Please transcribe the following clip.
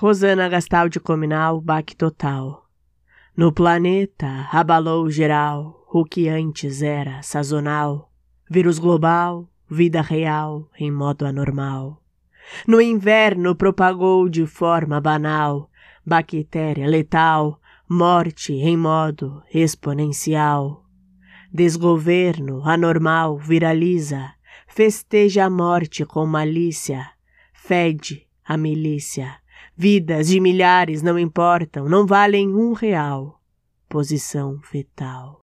Rosana Gastaldi Cominal, baque total. No planeta, abalou geral, o que antes era sazonal. Vírus global, vida real, em modo anormal. No inverno propagou de forma banal, bactéria letal, morte em modo exponencial. Desgoverno anormal viraliza, festeja a morte com malícia, fede a milícia. Vidas de milhares não importam, não valem um real. Posição fetal.